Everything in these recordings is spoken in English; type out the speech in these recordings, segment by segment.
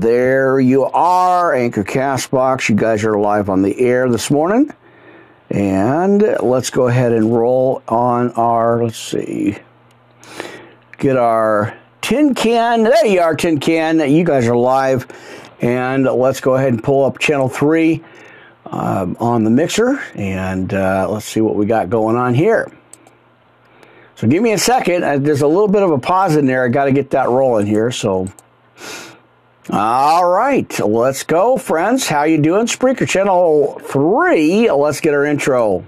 There you are, Anchor Castbox. You guys are live on the air this morning. And let's go ahead and roll on our, let's see, get our tin can. There you are, tin can. You guys are live. And let's go ahead and pull up channel three um, on the mixer. And uh, let's see what we got going on here. So give me a second. Uh, there's a little bit of a pause in there. I got to get that rolling here. So. All right, let's go, friends. How you doing? Spreaker Channel 3. Let's get our intro.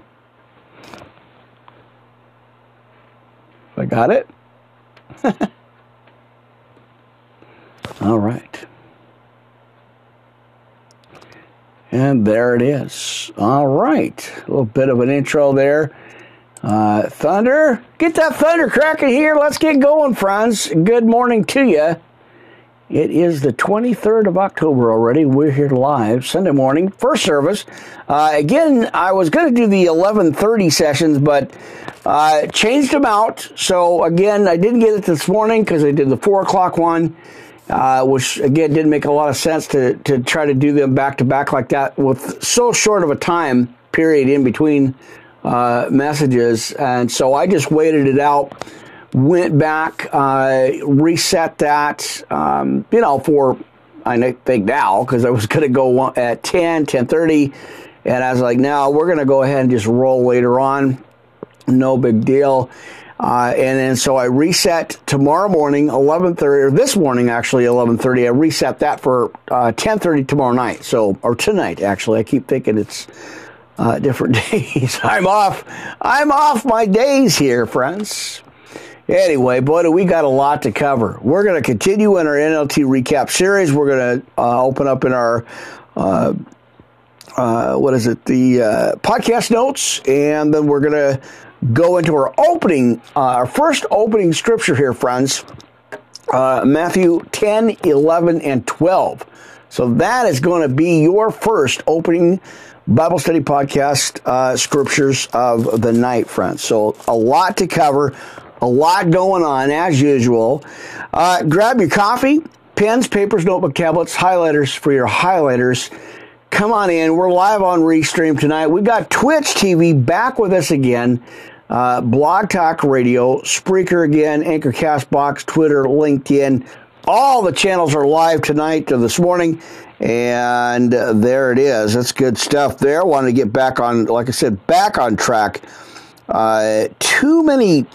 I got it? All right. And there it is. All right. A little bit of an intro there. Uh, thunder. Get that thunder cracking here. Let's get going, friends. Good morning to you. It is the 23rd of October already. We're here live Sunday morning, first service. Uh, again, I was going to do the 11:30 sessions, but uh, changed them out. So again, I didn't get it this morning because I did the four o'clock one, uh, which again didn't make a lot of sense to to try to do them back to back like that with so short of a time period in between uh, messages, and so I just waited it out went back, uh, reset that, um, you know, for, I think now, because I was going to go at 10, 10.30, and I was like, now we're going to go ahead and just roll later on. No big deal. Uh, and then so I reset tomorrow morning, 11:30, or this morning actually 11:30. I reset that for uh, 10:30 tomorrow night. So or tonight actually. I keep thinking it's uh, different days. I'm off. I'm off my days here, friends. Anyway, boy, we got a lot to cover. We're going to continue in our NLT recap series. We're going to uh, open up in our, uh, uh, what is it, the uh, podcast notes, and then we're going to go into our opening, uh, our first opening scripture here, friends uh, Matthew 10, 11, and 12. So that is going to be your first opening Bible study podcast scriptures of the night, friends. So a lot to cover a lot going on as usual. Uh, grab your coffee, pens, papers, notebook, tablets, highlighters for your highlighters. Come on in. We're live on Restream tonight. We've got Twitch TV back with us again. Uh, Blog Talk Radio, Spreaker again, Anchor Castbox, Twitter, LinkedIn. All the channels are live tonight or this morning. And uh, there it is. That's good stuff there. Wanted to get back on, like I said, back on track. Uh, too many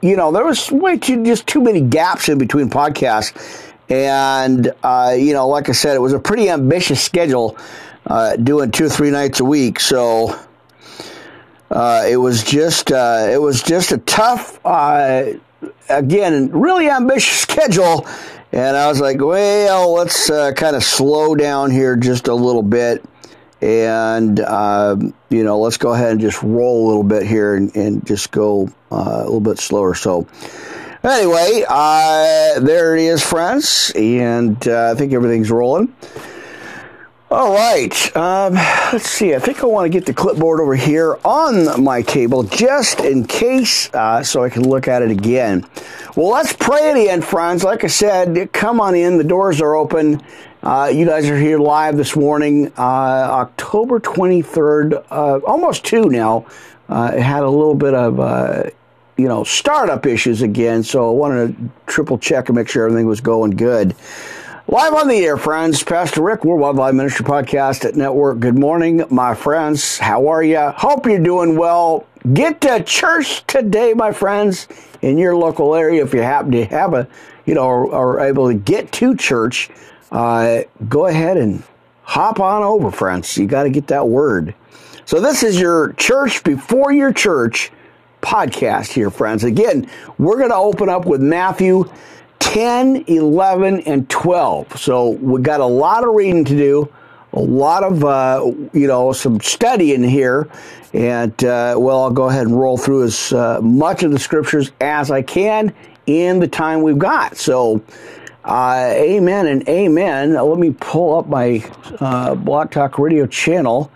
you know, there was way too just too many gaps in between podcasts, and uh, you know, like I said, it was a pretty ambitious schedule, uh, doing two or three nights a week. So uh, it was just uh, it was just a tough, uh, again, really ambitious schedule. And I was like, well, let's uh, kind of slow down here just a little bit and um, you know let's go ahead and just roll a little bit here and, and just go uh, a little bit slower. So anyway uh, there it is friends. And uh, i think everything's rolling. All right. Um, let's see. I think i want to get the clipboard over here on my table just in case uh, so i can look at it again. Well let's pray at the end friends. Like i said come on in. The doors are open uh, you guys are here live this morning, uh, October 23rd, uh, almost two now. Uh, it had a little bit of, uh, you know, startup issues again, so I wanted to triple check and make sure everything was going good. Live on the air, friends. Pastor Rick, Worldwide Live Ministry Podcast at Network. Good morning, my friends. How are you? Hope you're doing well. Get to church today, my friends, in your local area if you happen to have a, you know, are able to get to church uh, go ahead and hop on over, friends. You got to get that word. So, this is your church before your church podcast here, friends. Again, we're going to open up with Matthew 10, 11, and 12. So, we got a lot of reading to do, a lot of, uh, you know, some studying here. And, uh, well, I'll go ahead and roll through as uh, much of the scriptures as I can in the time we've got. So, uh, amen and amen. Let me pull up my uh, Blog Talk Radio channel.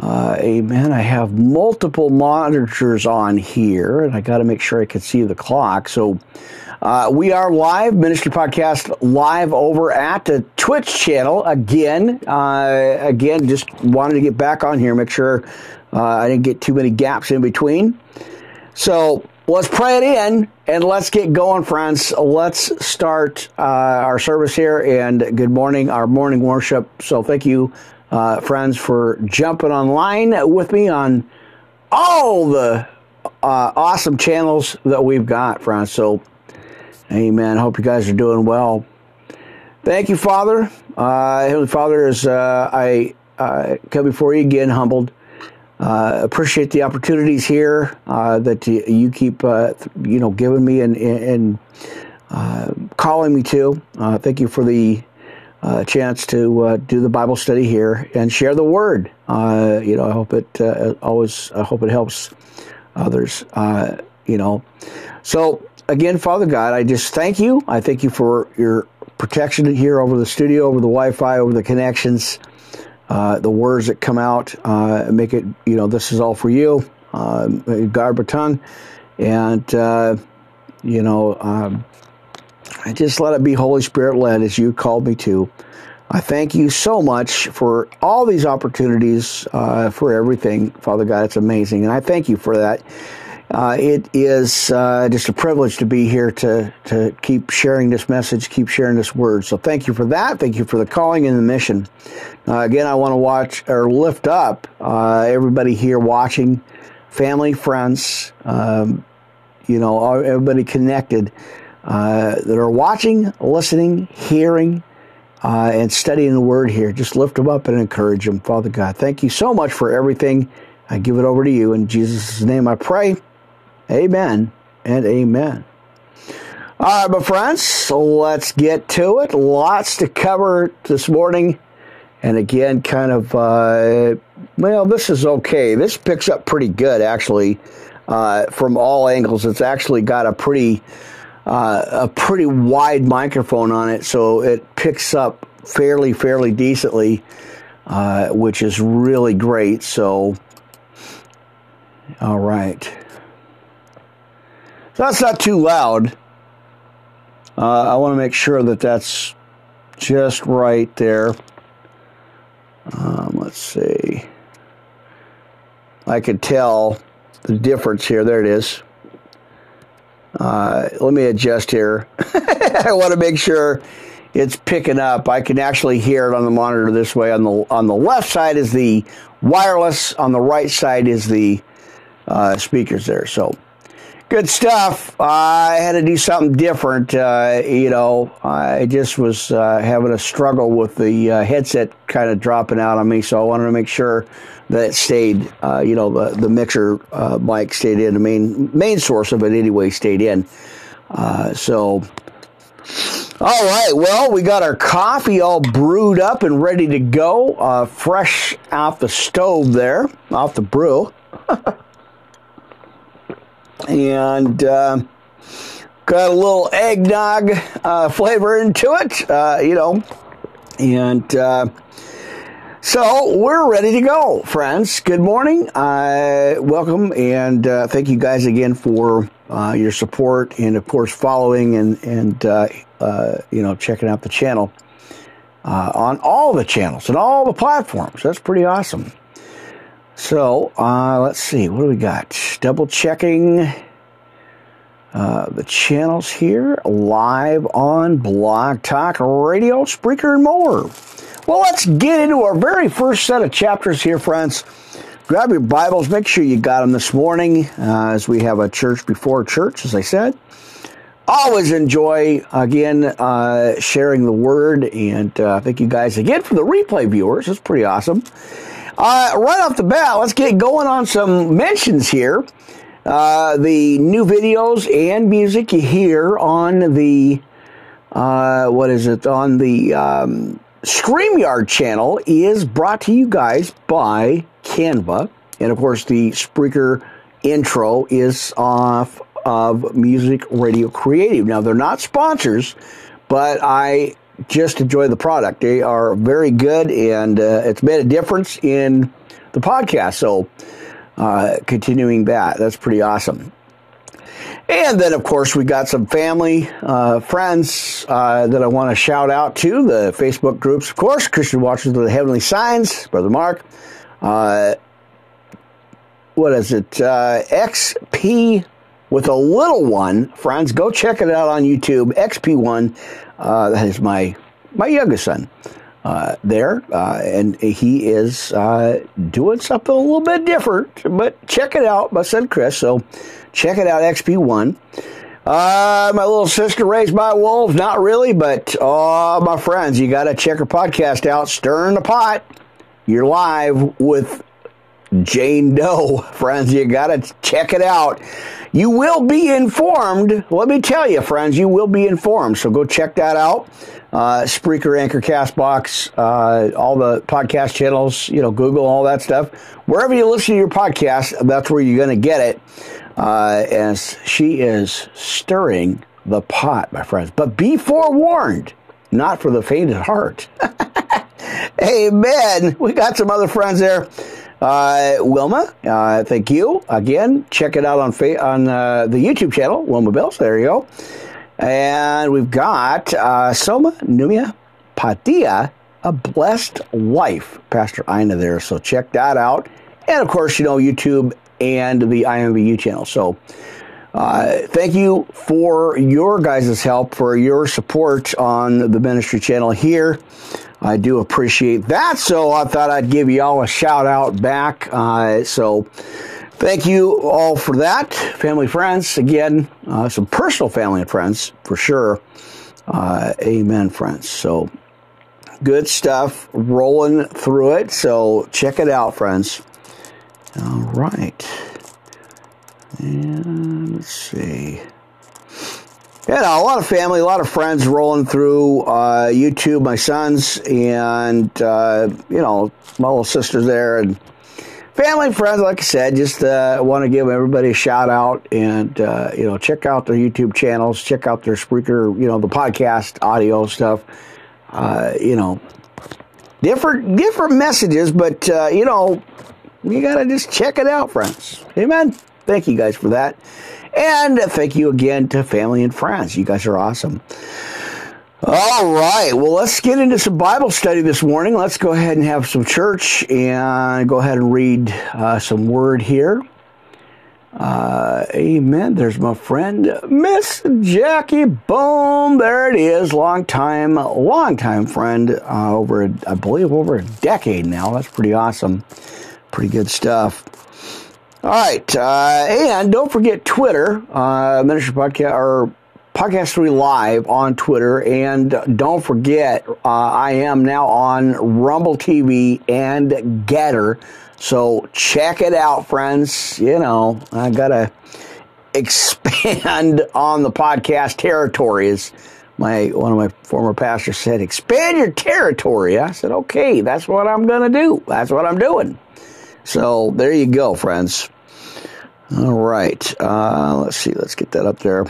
Uh, amen. I have multiple monitors on here, and I got to make sure I can see the clock. So uh, we are live, Ministry Podcast live over at the Twitch channel again. Uh, again, just wanted to get back on here, make sure uh, I didn't get too many gaps in between. So let's pray it in and let's get going, friends. Let's start uh, our service here. And good morning, our morning worship. So thank you uh, friends, for jumping online with me on all the uh, awesome channels that we've got, friends. So, amen. Hope you guys are doing well. Thank you, Father. Uh, Heavenly Father, as uh, I uh, come before you again, humbled. Uh, appreciate the opportunities here uh, that you, you keep, uh, you know, giving me and, and uh, calling me to. Uh, thank you for the chance to do the Bible study here and share the word. You know, I hope it always. I hope it helps others. You know, so again, Father God, I just thank you. I thank you for your protection here over the studio, over the Wi-Fi, over the connections, uh, the words that come out. make it. You know, this is all for you, my tongue, and you know. Um, I just let it be Holy Spirit led as you called me to. I thank you so much for all these opportunities, uh, for everything, Father God. It's amazing. And I thank you for that. Uh, it is uh, just a privilege to be here to, to keep sharing this message, keep sharing this word. So thank you for that. Thank you for the calling and the mission. Uh, again, I want to watch or lift up uh, everybody here watching, family, friends, um, you know, everybody connected uh, that are watching, listening, hearing, uh, and studying the word here. Just lift them up and encourage them, Father God. Thank you so much for everything. I give it over to you. In Jesus' name I pray. Amen and amen. All right, my friends, let's get to it. Lots to cover this morning. And again, kind of, uh, well, this is okay. This picks up pretty good, actually, uh, from all angles. It's actually got a pretty uh, a pretty wide microphone on it, so it picks up fairly, fairly decently, uh, which is really great. So, all right. So that's not too loud. Uh, I want to make sure that that's just right there. Um, let's see. I could tell the difference here. There it is. Uh, let me adjust here. I want to make sure it's picking up. I can actually hear it on the monitor this way. On the on the left side is the wireless. On the right side is the uh, speakers there. So good stuff. Uh, I had to do something different. Uh, you know, I just was uh, having a struggle with the uh, headset kind of dropping out on me. So I wanted to make sure that it stayed, uh, you know, the, the mixer uh, mic stayed in. The main main source of it anyway stayed in. So, all right. Well, we got our coffee all brewed up and ready to go, fresh off the stove there, off the brew, and uh, got a little eggnog uh, flavor into it, you know, and so we're ready to go, friends. Good morning. Uh, welcome and uh, thank you guys again for uh, your support and, of course, following and and uh, uh, you know checking out the channel uh, on all the channels and all the platforms. That's pretty awesome. So let's see, what do we got? Double checking. the channels here live on Blog Talk Radio, Spreaker, and more. Well, let's get into our very first set of chapters here, friends. Grab your Bibles. Make sure you got them this morning uh, as we have a church before church, as I said. Always enjoy, again, uh, sharing the word. And uh, thank you guys again for the replay viewers. It's pretty awesome. Uh, right off the bat, let's get going on some mentions here. Uh, the new videos and music you hear on the, uh, what is it, on the. Um, StreamYard channel is brought to you guys by Canva. And of course, the Spreaker intro is off of Music Radio Creative. Now, they're not sponsors, but I just enjoy the product. They are very good, and uh, it's made a difference in the podcast. So, uh, continuing that, that's pretty awesome. And then, of course, we got some family, uh, friends uh, that I want to shout out to the Facebook groups. Of course, Christian Watchers of the Heavenly Signs, Brother Mark. Uh, what is it? Uh, XP with a little one, friends. Go check it out on YouTube. XP1. Uh, that is my my youngest son. Uh, there, uh, and he is uh, doing something a little bit different. But check it out, my son Chris. So check it out, XP1. Uh, my little sister raised by wolves, not really, but oh, my friends, you got to check her podcast out, Stirring the Pot. You're live with Jane Doe, friends. You got to check it out. You will be informed. Let me tell you, friends, you will be informed. So go check that out. Uh, Spreaker, Anchor, Castbox, uh, all the podcast channels, you know, Google, all that stuff. Wherever you listen to your podcast, that's where you're going to get it. Uh, as she is stirring the pot, my friends. But be forewarned, not for the faint of heart. Amen. We got some other friends there. Uh, Wilma, uh, thank you again. Check it out on fa- on uh, the YouTube channel, Wilma Bills. There you go. And we've got uh, Soma Numia Padilla, a blessed wife, Pastor Ina there. So check that out. And of course, you know YouTube and the IMBU channel. So. Uh, thank you for your guys' help, for your support on the ministry channel here. I do appreciate that. So I thought I'd give you all a shout out back. Uh, so thank you all for that. Family, friends, again, uh, some personal family and friends for sure. Uh, amen, friends. So good stuff rolling through it. So check it out, friends. All right. And let's see you know, a lot of family, a lot of friends rolling through uh, YouTube. My sons and uh, you know my little sisters there, and family friends. Like I said, just uh, want to give everybody a shout out, and uh, you know, check out their YouTube channels, check out their Spreaker, you know, the podcast audio stuff. Uh, you know, different different messages, but uh, you know, you gotta just check it out, friends. Amen. Thank you guys for that. And thank you again to family and friends. You guys are awesome. All right. Well, let's get into some Bible study this morning. Let's go ahead and have some church and go ahead and read uh, some word here. Uh, amen. There's my friend, Miss Jackie. Boom. There it is. Long time, long time friend. Uh, over, I believe, over a decade now. That's pretty awesome. Pretty good stuff. All right, uh, and don't forget Twitter, uh, Ministry Podcast or Podcast Three Live on Twitter, and don't forget uh, I am now on Rumble TV and GETTR, So check it out, friends. You know I gotta expand on the podcast territory. As my one of my former pastors said, expand your territory. I said, okay, that's what I'm gonna do. That's what I'm doing. So there you go, friends. All right. Uh, let's see. Let's get that up there.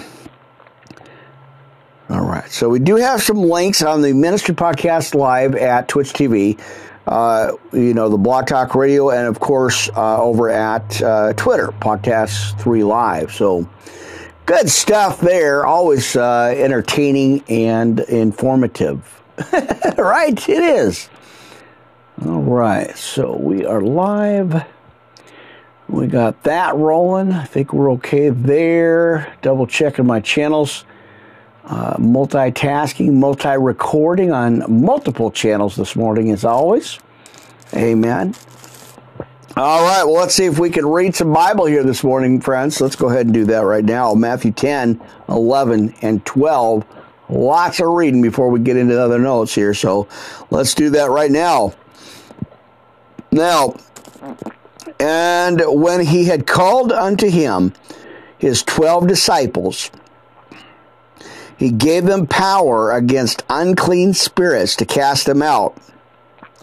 All right. So we do have some links on the Ministry Podcast Live at Twitch TV. Uh, you know, the Blog Talk Radio, and of course, uh, over at uh, Twitter, Podcast 3 Live. So good stuff there. Always uh, entertaining and informative. right? It is. All right. So we are live. We got that rolling. I think we're okay there. Double checking my channels. Uh, multitasking, multi recording on multiple channels this morning, as always. Amen. All right, well, let's see if we can read some Bible here this morning, friends. Let's go ahead and do that right now. Matthew 10, 11, and 12. Lots of reading before we get into the other notes here, so let's do that right now. Now, and when he had called unto him his twelve disciples, he gave them power against unclean spirits to cast them out,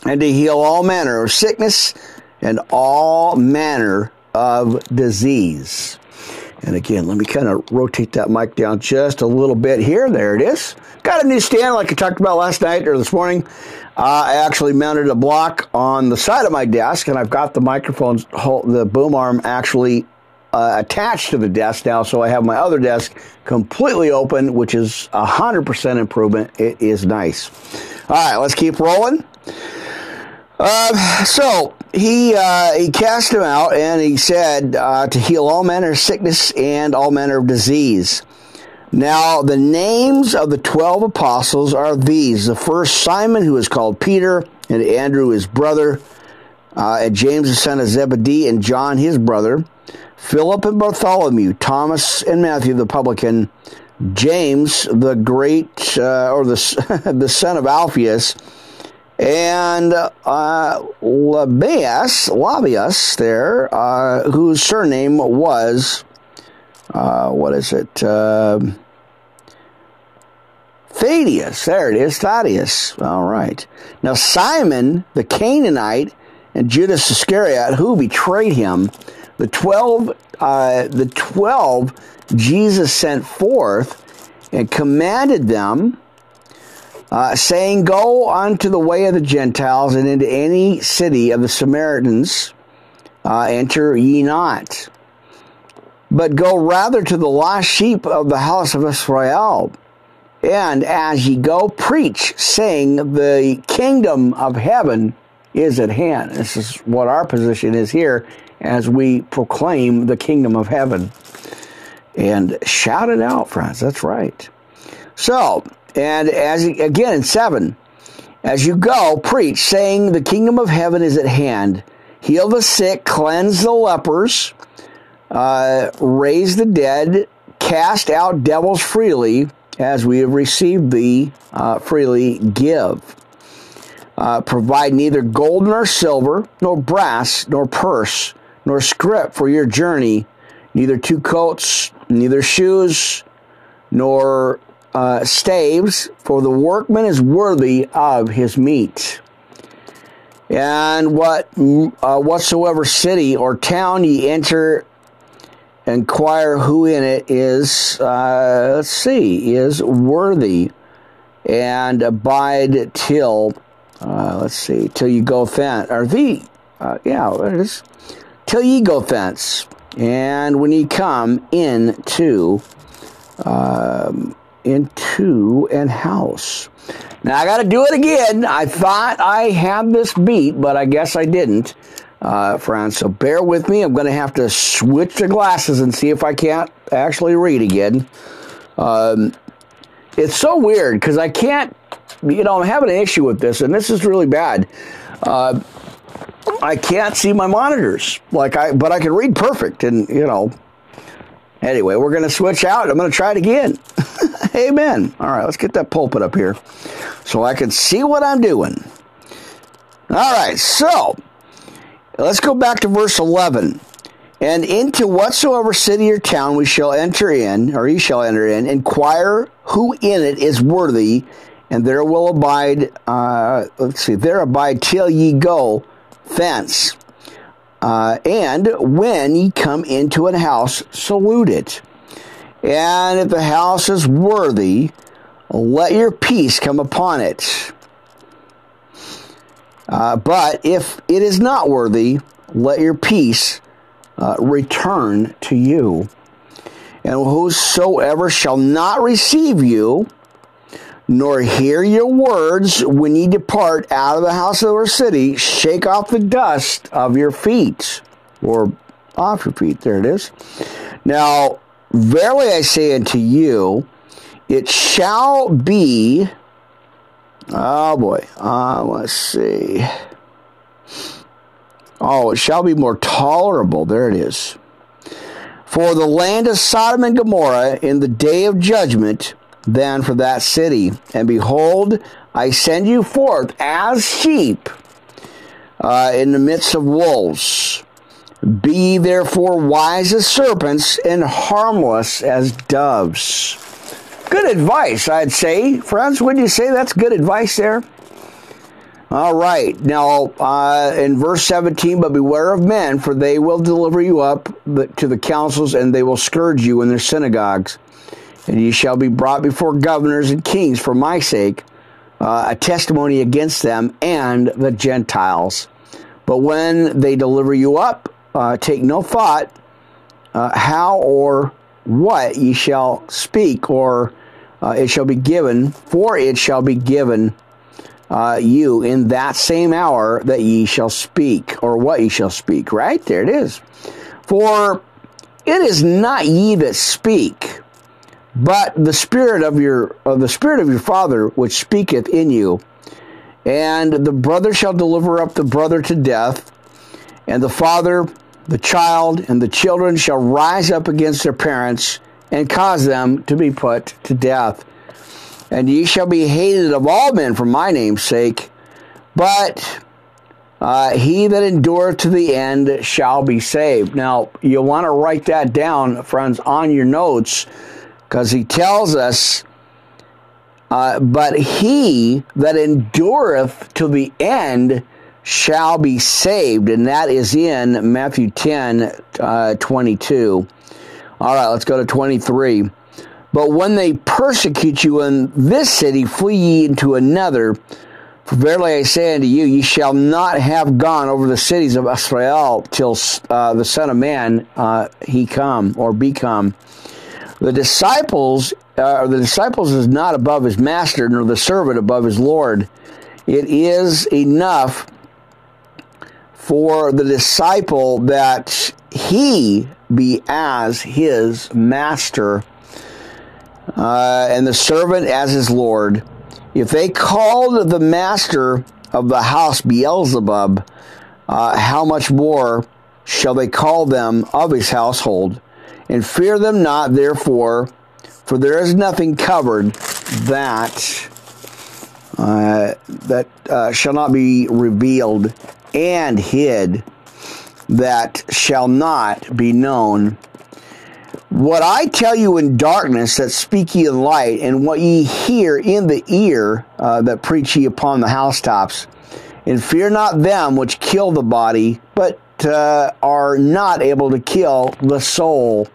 and to heal all manner of sickness and all manner of disease. And again, let me kind of rotate that mic down just a little bit here. There it is. Got a new stand like I talked about last night or this morning. Uh, I actually mounted a block on the side of my desk, and I've got the microphones, the boom arm actually uh, attached to the desk now, so I have my other desk completely open, which is a 100% improvement. It is nice. All right, let's keep rolling. Uh, so he uh, he cast him out, and he said uh, to heal all manner of sickness and all manner of disease. Now the names of the twelve apostles are these: the first Simon, who is called Peter, and Andrew his brother, uh, and James the son of Zebedee, and John his brother, Philip and Bartholomew, Thomas and Matthew the publican, James the great, uh, or the the son of Alphaeus and uh, Labius, Labius there, uh, whose surname was, uh, what is it? Uh, Thaddeus. There it is, Thaddeus. All right. Now, Simon the Canaanite and Judas Iscariot, who betrayed him, the 12, uh, the 12 Jesus sent forth and commanded them uh, saying, Go unto the way of the Gentiles and into any city of the Samaritans, uh, enter ye not. But go rather to the lost sheep of the house of Israel. And as ye go, preach, saying, The kingdom of heaven is at hand. This is what our position is here as we proclaim the kingdom of heaven. And shout it out, friends. That's right. So, and as again in 7, as you go, preach, saying, The kingdom of heaven is at hand. Heal the sick, cleanse the lepers, uh, raise the dead, cast out devils freely, as we have received thee, uh, freely give. Uh, provide neither gold nor silver, nor brass, nor purse, nor scrip for your journey, neither two coats, neither shoes, nor uh, staves, for the workman is worthy of his meat. And what uh, whatsoever city or town ye enter, inquire who in it is. Uh, let's see, is worthy, and abide till. Uh, let's see, till you go thence, or the, uh, yeah, it is, till ye go thence, and when ye come into um, into an house. Now I got to do it again. I thought I had this beat, but I guess I didn't, uh, friends. So bear with me. I'm going to have to switch the glasses and see if I can't actually read again. Um, it's so weird because I can't. You know, I'm having an issue with this, and this is really bad. Uh, I can't see my monitors like I, but I can read perfect, and you know, Anyway, we're going to switch out. I'm going to try it again. Amen. All right, let's get that pulpit up here so I can see what I'm doing. All right, so let's go back to verse 11. And into whatsoever city or town we shall enter in, or ye shall enter in, inquire who in it is worthy, and there will abide, uh, let's see, there abide till ye go thence. Uh, and when ye come into an house, salute it. And if the house is worthy, let your peace come upon it. Uh, but if it is not worthy, let your peace uh, return to you. And whosoever shall not receive you, nor hear your words when ye depart out of the house of our city, shake off the dust of your feet, or off your feet. There it is. Now, verily I say unto you, it shall be. Oh boy. Uh, let's see. Oh, it shall be more tolerable. There it is. For the land of Sodom and Gomorrah in the day of judgment than for that city. And behold, I send you forth as sheep uh, in the midst of wolves. Be therefore wise as serpents and harmless as doves. Good advice, I'd say. Friends, would you say that's good advice there? All right. Now, uh, in verse 17, but beware of men, for they will deliver you up to the councils, and they will scourge you in their synagogues. And ye shall be brought before governors and kings for my sake, uh, a testimony against them and the Gentiles. But when they deliver you up, uh, take no thought uh, how or what ye shall speak, or uh, it shall be given, for it shall be given uh, you in that same hour that ye shall speak, or what ye shall speak. Right there it is. For it is not ye that speak, but the spirit of your of the spirit of your Father which speaketh in you. And the brother shall deliver up the brother to death, and the father the child and the children shall rise up against their parents and cause them to be put to death and ye shall be hated of all men for my name's sake, but uh, he that endureth to the end shall be saved. Now, you'll want to write that down, friends, on your notes, because he tells us, uh, but he that endureth to the end shall be saved. And that is in Matthew 10 uh, 22. All right, let's go to 23. But when they persecute you in this city, flee ye into another. For verily I say unto you, ye shall not have gone over the cities of Israel till uh, the Son of Man uh, he come or become. The disciples, uh, the disciples is not above his master, nor the servant above his Lord. It is enough for the disciple that he be as his master uh, and the servant as his Lord, if they called the master of the house Beelzebub, uh, how much more shall they call them of his household? And fear them not, therefore, for there is nothing covered that uh, that uh, shall not be revealed, and hid that shall not be known what I tell you in darkness, that speak ye in light, and what ye hear in the ear, uh, that preach ye upon the housetops. And fear not them which kill the body, but uh, are not able to kill the soul.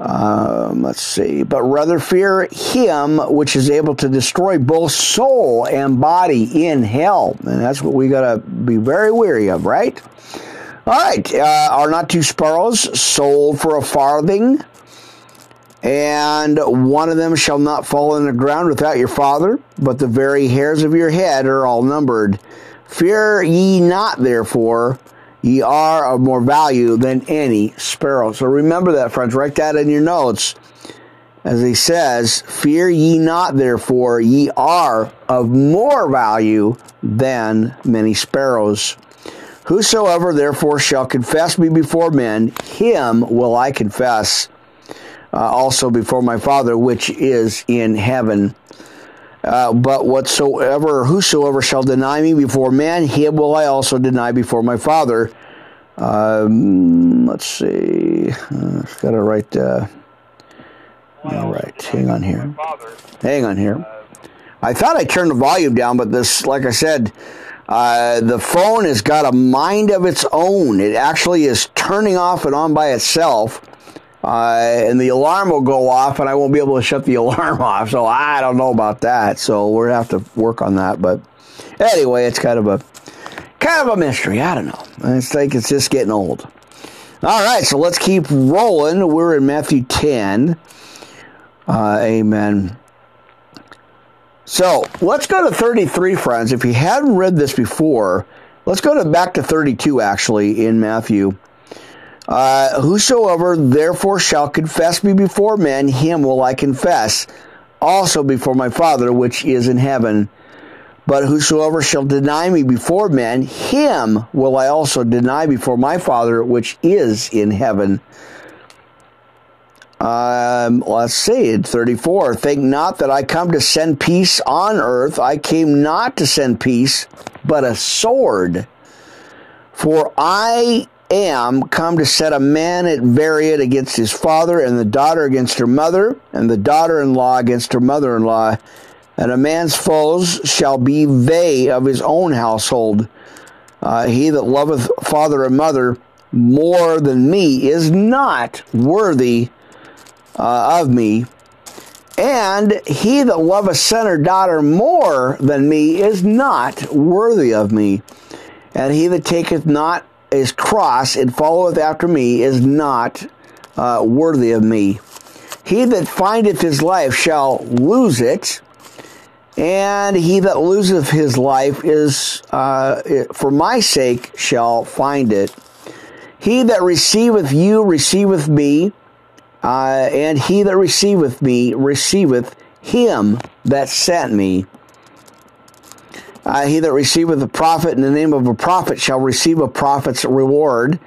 Um, let's see. But rather fear him which is able to destroy both soul and body in hell. And that's what we got to be very weary of, right? All right. Uh, are not two sparrows sold for a farthing? And one of them shall not fall in the ground without your father, but the very hairs of your head are all numbered. Fear ye not, therefore, ye are of more value than any sparrow. So remember that, friends. Write that in your notes. As he says, Fear ye not, therefore, ye are of more value than many sparrows. Whosoever therefore shall confess me before men, him will I confess uh, also before my Father which is in heaven. Uh, but whatsoever, whosoever shall deny me before man, him will I also deny before my Father. Um, let's see. Uh, I've got to write. Uh, all right, hang on here. Hang on here. I thought I turned the volume down, but this, like I said, uh, the phone has got a mind of its own. It actually is turning off and on by itself. Uh, and the alarm will go off, and I won't be able to shut the alarm off. So I don't know about that. So we're gonna have to work on that. But anyway, it's kind of a kind of a mystery. I don't know. It's like it's just getting old. All right, so let's keep rolling. We're in Matthew 10. Uh, amen. So let's go to 33, friends. If you hadn't read this before, let's go to back to 32 actually in Matthew. Uh, whosoever therefore shall confess me before men, him will I confess also before my Father which is in heaven. But whosoever shall deny me before men, him will I also deny before my Father which is in heaven. Um, let's see, 34. Think not that I come to send peace on earth. I came not to send peace, but a sword. For I am come to set a man at variance against his father, and the daughter against her mother, and the daughter in law against her mother in law. And a man's foes shall be they of his own household. Uh, he that loveth father and mother more than me is not worthy uh, of me. And he that loveth son or daughter more than me is not worthy of me. And he that taketh not his cross and followeth after me is not uh, worthy of me. He that findeth his life shall lose it, and he that loseth his life is uh, for my sake shall find it. He that receiveth you receiveth me, uh, and he that receiveth me receiveth him that sent me. Uh, he that receiveth a prophet in the name of a prophet shall receive a prophet's reward.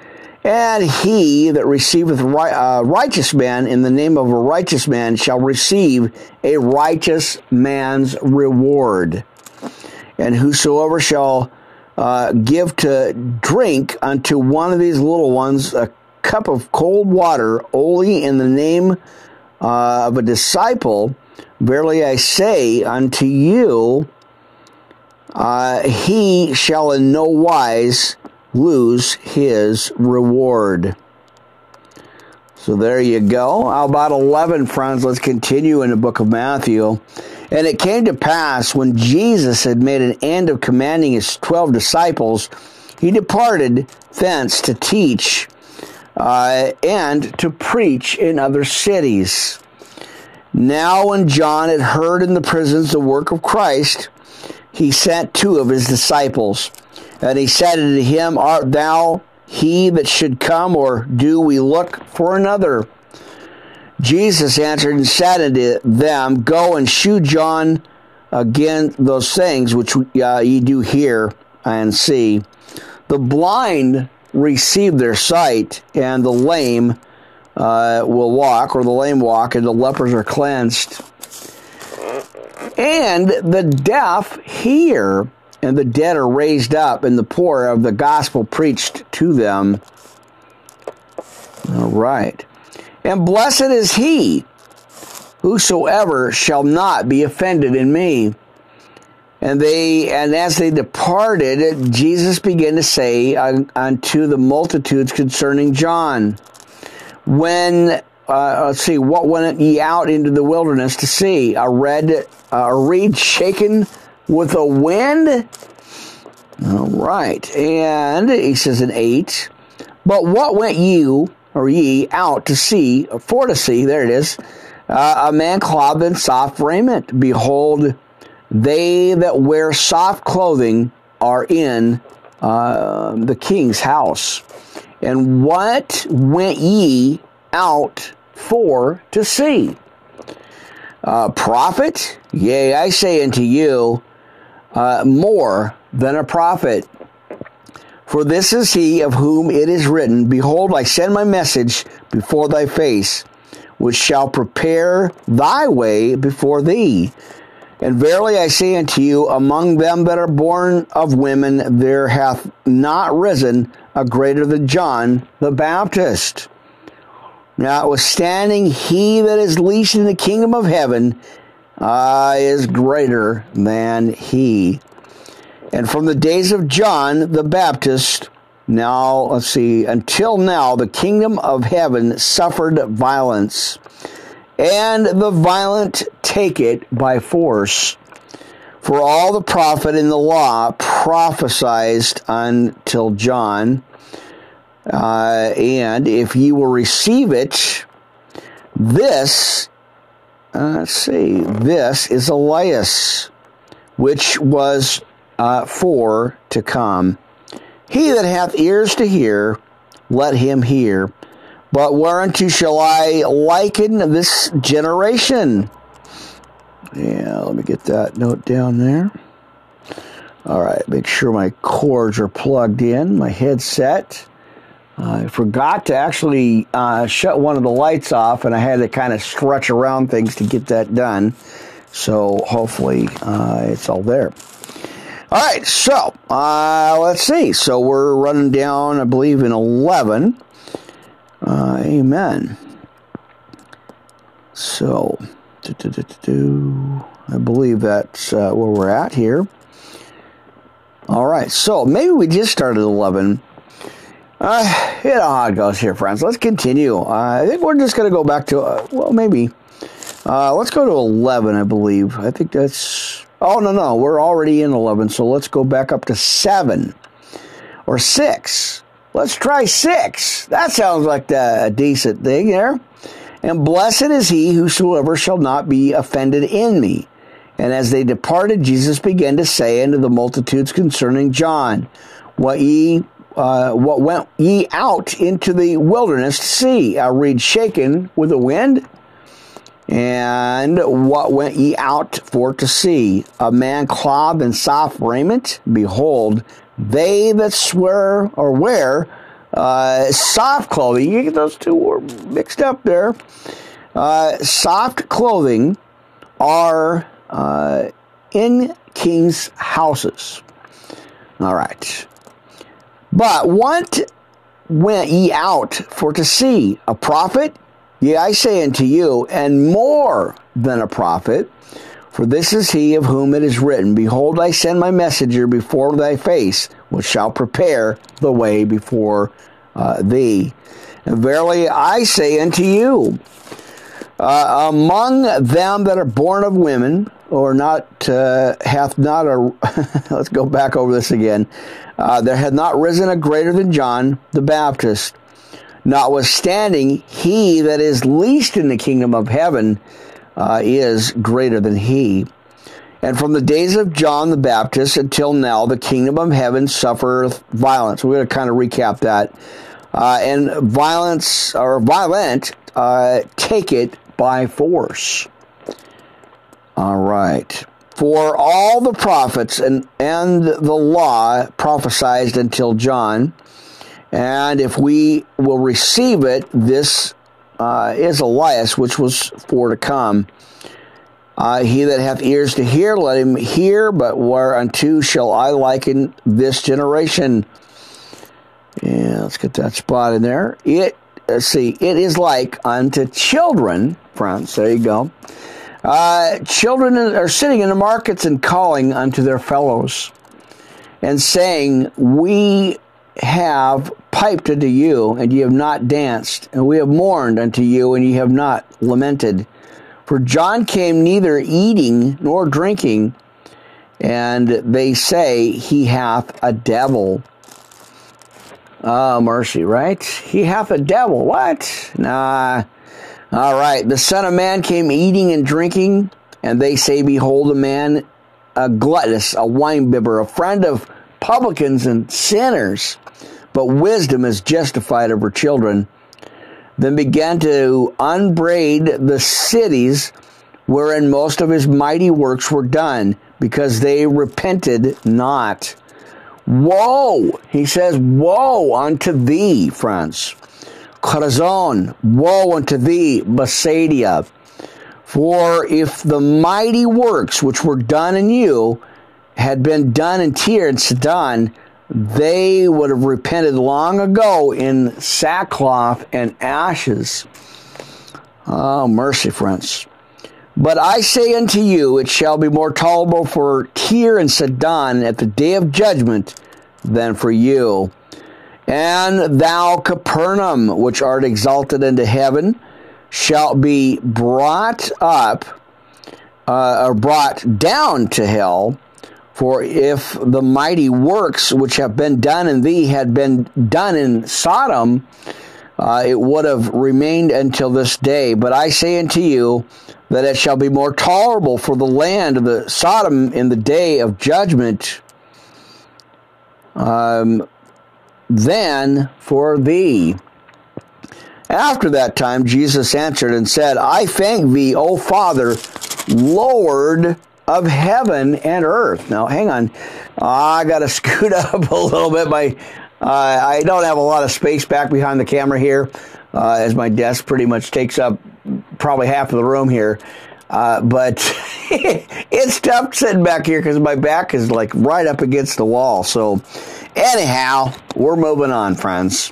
And he that receiveth a uh, righteous man in the name of a righteous man shall receive a righteous man's reward. And whosoever shall uh, give to drink unto one of these little ones a cup of cold water only in the name uh, of a disciple, verily I say unto you, uh, he shall in no wise lose his reward. So there you go. How about 11, friends? Let's continue in the book of Matthew. And it came to pass when Jesus had made an end of commanding his twelve disciples, he departed thence to teach uh, and to preach in other cities. Now, when John had heard in the prisons the work of Christ, he sent two of his disciples and he said unto him, Art thou he that should come, or do we look for another? Jesus answered and said unto them, Go and shew John again those things which uh, ye do hear and see. The blind receive their sight, and the lame uh, will walk, or the lame walk, and the lepers are cleansed. And the deaf hear and the dead are raised up, and the poor of the gospel preached to them. All right. And blessed is he whosoever shall not be offended in me. And they and as they departed, Jesus began to say unto the multitudes concerning John, When uh, let's see, what went ye out into the wilderness to see? A red, a reed shaken with a wind. All right. And he says in 8, But what went you, or ye, out to see, for to see, there it is, uh, a man clothed in soft raiment? Behold, they that wear soft clothing are in uh, the king's house. And what went ye out for to see? Uh, prophet? Yea, I say unto you, uh, more than a prophet. For this is he of whom it is written, Behold, I send my message before thy face, which shall prepare thy way before thee. And verily I say unto you, among them that are born of women, there hath not risen a greater than John the Baptist. Notwithstanding, he that is least in the kingdom of heaven uh, is greater than he. And from the days of John the Baptist, now, let's see, until now, the kingdom of heaven suffered violence, and the violent take it by force. For all the prophet in the law prophesied until John. Uh, and if ye will receive it, this uh, let's see. This is Elias, which was uh, for to come. He that hath ears to hear, let him hear. But whereunto shall I liken this generation? Yeah, let me get that note down there. All right, make sure my cords are plugged in, my headset. I forgot to actually uh, shut one of the lights off, and I had to kind of stretch around things to get that done. So hopefully uh, it's all there. All right, so uh, let's see. So we're running down, I believe, in 11. Uh, amen. So I believe that's uh, where we're at here. All right, so maybe we just started 11. Uh, you know how it goes here, friends. Let's continue. Uh, I think we're just going to go back to, uh, well, maybe. Uh, let's go to 11, I believe. I think that's. Oh, no, no. We're already in 11, so let's go back up to 7 or 6. Let's try 6. That sounds like a decent thing there. And blessed is he whosoever shall not be offended in me. And as they departed, Jesus began to say unto the multitudes concerning John, What ye uh, what went ye out into the wilderness to see? A reed shaken with the wind? And what went ye out for to see? A man clothed in soft raiment? Behold, they that swear or wear uh, soft clothing, you get those two were mixed up there. Uh, soft clothing are uh, in king's houses. All right. But what went ye out for to see? A prophet? Yea, I say unto you, and more than a prophet. For this is he of whom it is written, Behold, I send my messenger before thy face, which shall prepare the way before uh, thee. And verily I say unto you, uh, among them that are born of women, or not uh, hath not a let's go back over this again. Uh, there hath not risen a greater than John the Baptist. Notwithstanding, he that is least in the kingdom of heaven uh, is greater than he. And from the days of John the Baptist until now, the kingdom of heaven suffereth violence. We're going to kind of recap that. Uh, and violence, or violent, uh, take it by force. All right. For all the prophets and, and the law prophesied until John, and if we will receive it, this uh, is Elias, which was for to come. Uh, he that hath ears to hear, let him hear, but whereunto shall I liken this generation? Yeah, let's get that spot in there. It, let's see, it is like unto children, friends, there you go. Uh, children are sitting in the markets and calling unto their fellows and saying, We have piped unto you, and ye have not danced, and we have mourned unto you, and ye have not lamented. For John came neither eating nor drinking, and they say he hath a devil. Oh, mercy, right? He hath a devil. What? Nah. All right. The Son of Man came eating and drinking, and they say, Behold, a man, a gluttonous, a winebibber, a friend of publicans and sinners. But wisdom is justified of her children. Then began to unbraid the cities wherein most of his mighty works were done, because they repented not. Woe! He says, Woe unto thee, friends. Chorazin, woe unto thee, Bethsaida. For if the mighty works which were done in you had been done in Tyre and Sidon, they would have repented long ago in sackcloth and ashes. Oh, mercy, friends. But I say unto you, it shall be more tolerable for Tyre and Sidon at the day of judgment than for you. And thou, Capernaum, which art exalted into heaven, shalt be brought up, uh, or brought down to hell. For if the mighty works which have been done in thee had been done in Sodom, uh, it would have remained until this day. But I say unto you that it shall be more tolerable for the land of the Sodom in the day of judgment um, than for thee. After that time, Jesus answered and said, I thank thee, O Father, Lord of heaven and earth. Now, hang on. I got to scoot up a little bit. My, uh, I don't have a lot of space back behind the camera here, uh, as my desk pretty much takes up probably half of the room here. Uh, but it's tough sitting back here because my back is like right up against the wall. So, anyhow, we're moving on, friends.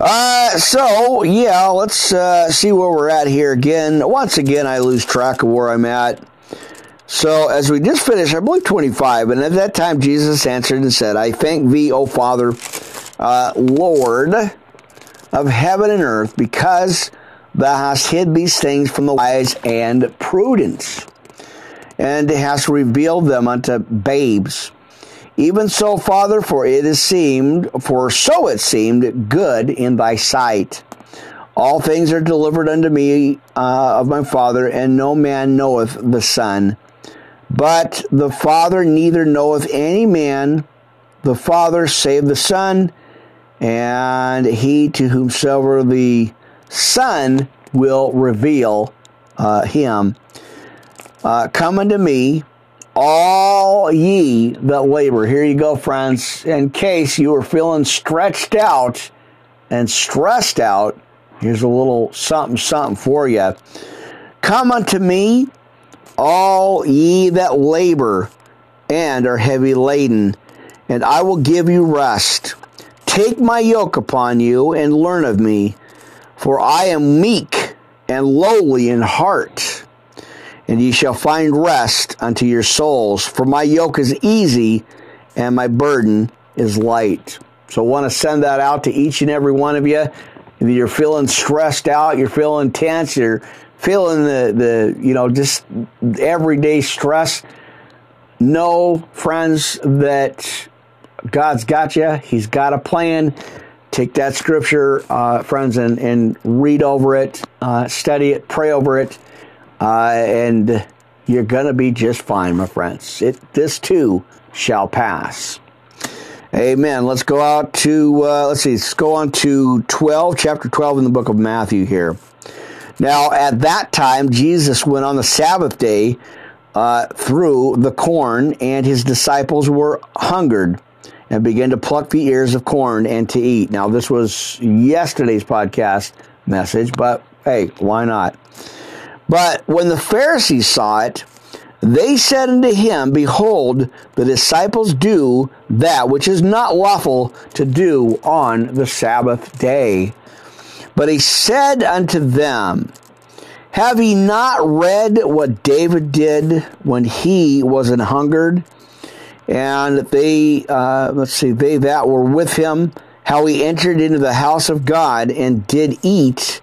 Uh, so yeah, let's uh, see where we're at here again. Once again, I lose track of where I'm at. So as we just finished, I believe 25, and at that time Jesus answered and said, "I thank thee, O Father, uh, Lord of heaven and earth, because thou hast hid these things from the wise and prudent, and hast revealed them unto babes." Even so, Father, for it is seemed, for so it seemed good in thy sight. All things are delivered unto me uh, of my Father, and no man knoweth the Son. But the Father neither knoweth any man the Father save the Son, and he to whomsoever the Son will reveal uh, him. Uh, come unto me, all ye that labor. Here you go, friends. In case you are feeling stretched out and stressed out, here's a little something, something for you. Come unto me, all ye that labor and are heavy laden, and I will give you rest. Take my yoke upon you and learn of me, for I am meek and lowly in heart and ye shall find rest unto your souls. For my yoke is easy and my burden is light. So I want to send that out to each and every one of you. If you're feeling stressed out, you're feeling tense, you're feeling the, the you know, just everyday stress. Know, friends, that God's got you. He's got a plan. Take that scripture, uh, friends, and, and read over it, uh, study it, pray over it uh, and you're going to be just fine, my friends. It, this too shall pass. Amen. Let's go out to, uh, let's see, let's go on to 12, chapter 12 in the book of Matthew here. Now, at that time, Jesus went on the Sabbath day uh, through the corn, and his disciples were hungered and began to pluck the ears of corn and to eat. Now, this was yesterday's podcast message, but hey, why not? But when the Pharisees saw it, they said unto him, Behold, the disciples do that which is not lawful to do on the Sabbath day. But he said unto them, Have ye not read what David did when he was an hungered? And they, uh, let's see, they that were with him, how he entered into the house of God and did eat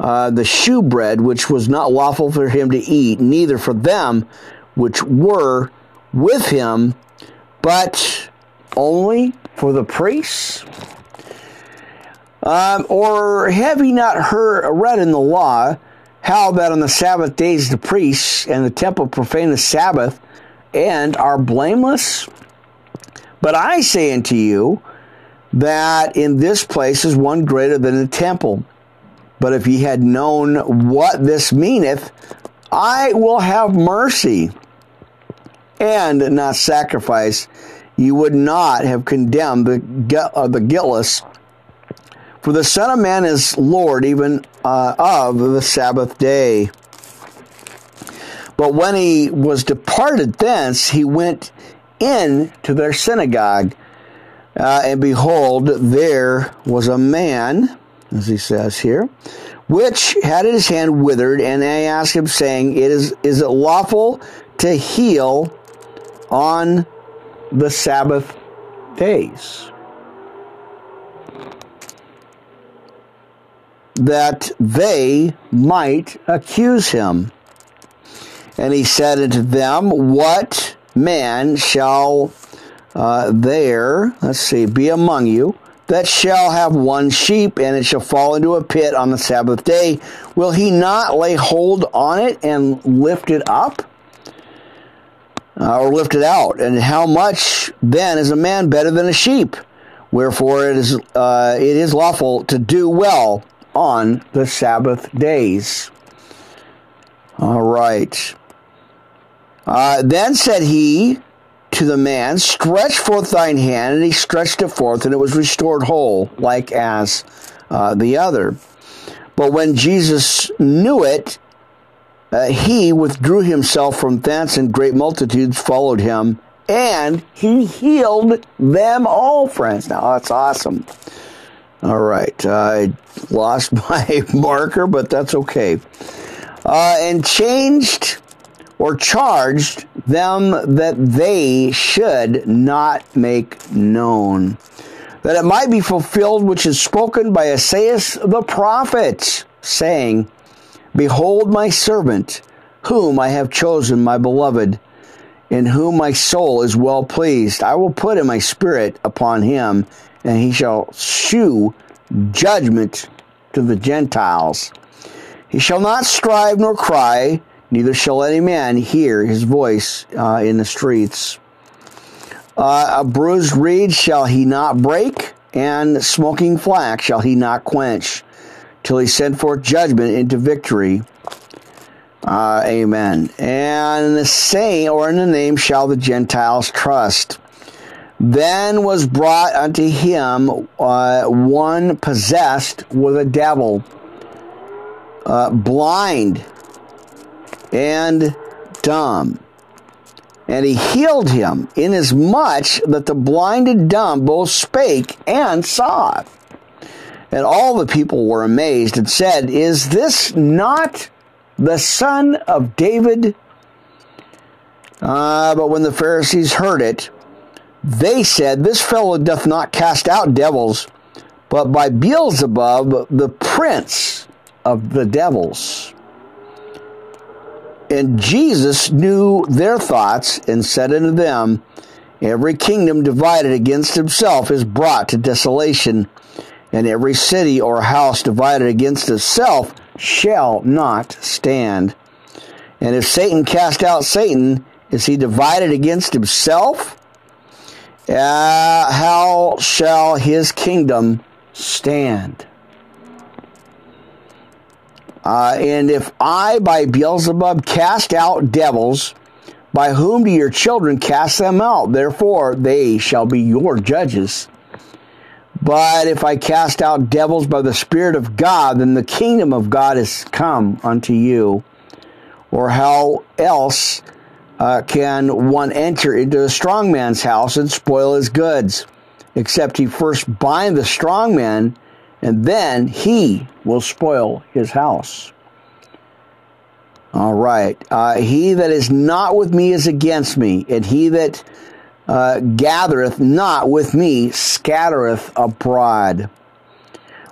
uh, the shewbread, which was not lawful for him to eat, neither for them which were with him, but only for the priests? Um, or have ye not heard read in the law how that on the Sabbath days the priests and the temple profane the Sabbath and are blameless? But I say unto you that in this place is one greater than the temple. But if ye had known what this meaneth, I will have mercy and not sacrifice, ye would not have condemned the, uh, the guiltless. For the Son of Man is Lord even uh, of the Sabbath day. But when he was departed thence, he went in to their synagogue. Uh, and behold, there was a man as he says here, which had his hand withered, and I asked him, saying, "It is is it lawful to heal on the Sabbath days?" That they might accuse him. And he said unto them, What man shall uh, there, let's see, be among you? That shall have one sheep, and it shall fall into a pit on the Sabbath day, will he not lay hold on it and lift it up? Uh, or lift it out? And how much then is a man better than a sheep? Wherefore it is uh, it is lawful to do well on the Sabbath days. All right. Uh, then said he to the man, Stretch forth thine hand. And he stretched it forth, and it was restored whole, like as uh, the other. But when Jesus knew it, uh, he withdrew himself from thence, and great multitudes followed him, and he healed them all, friends. Now, that's awesome. All right, I lost my marker, but that's okay. Uh, and changed or charged them that they should not make known, that it might be fulfilled which is spoken by Esaias the prophet, saying, Behold my servant, whom I have chosen, my beloved, in whom my soul is well pleased. I will put in my spirit upon him, and he shall shew judgment to the Gentiles. He shall not strive nor cry, neither shall any man hear his voice uh, in the streets. Uh, a bruised reed shall he not break, and smoking flax shall he not quench, till he send forth judgment into victory. Uh, amen. And in the saying, or in the name, shall the Gentiles trust. Then was brought unto him uh, one possessed with a devil, uh, blind and dumb. And he healed him, inasmuch that the blind and dumb both spake and saw. And all the people were amazed and said, Is this not the son of David? Uh, but when the Pharisees heard it, they said, This fellow doth not cast out devils, but by Beelzebub, the prince of the devils. And Jesus knew their thoughts and said unto them, Every kingdom divided against itself is brought to desolation, and every city or house divided against itself shall not stand. And if Satan cast out Satan, is he divided against himself? uh, how shall his kingdom stand? Uh, and if I, by Beelzebub, cast out devils, by whom do your children cast them out? Therefore, they shall be your judges. But if I cast out devils by the Spirit of God, then the kingdom of God is come unto you. Or how else uh, can one enter into a strong man's house and spoil his goods, except he first bind the strong man, and then he will spoil his house. All right. Uh, he that is not with me is against me, and he that uh, gathereth not with me scattereth abroad.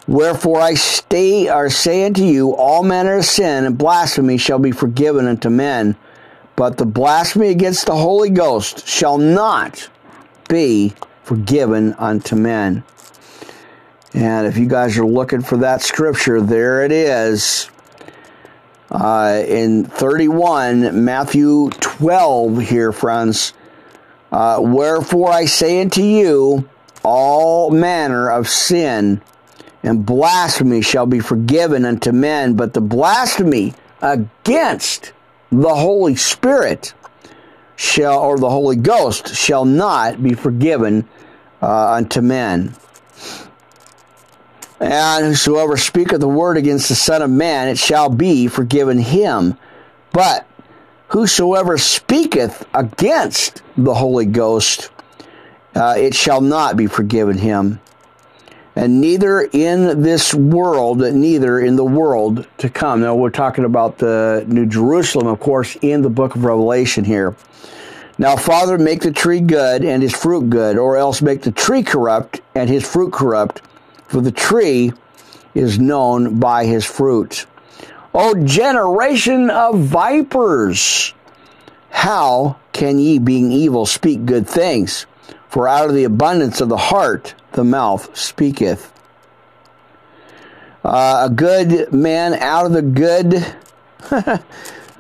Wherefore I stay or say unto you, all manner of sin and blasphemy shall be forgiven unto men but the blasphemy against the Holy Ghost shall not be forgiven unto men. And if you guys are looking for that scripture, there it is. Uh, in 31, Matthew 12, here, friends. Uh, Wherefore I say unto you, all manner of sin and blasphemy shall be forgiven unto men, but the blasphemy against the Holy Spirit shall, or the Holy Ghost shall not be forgiven uh, unto men. And whosoever speaketh the word against the Son of Man, it shall be forgiven him. But whosoever speaketh against the Holy Ghost, uh, it shall not be forgiven him and neither in this world, neither in the world to come. Now, we're talking about the New Jerusalem, of course, in the book of Revelation here. Now, Father, make the tree good and his fruit good, or else make the tree corrupt and his fruit corrupt, for the tree is known by his fruit. O generation of vipers, how can ye, being evil, speak good things? For out of the abundance of the heart the mouth speaketh. Uh, a good man out of the good, uh,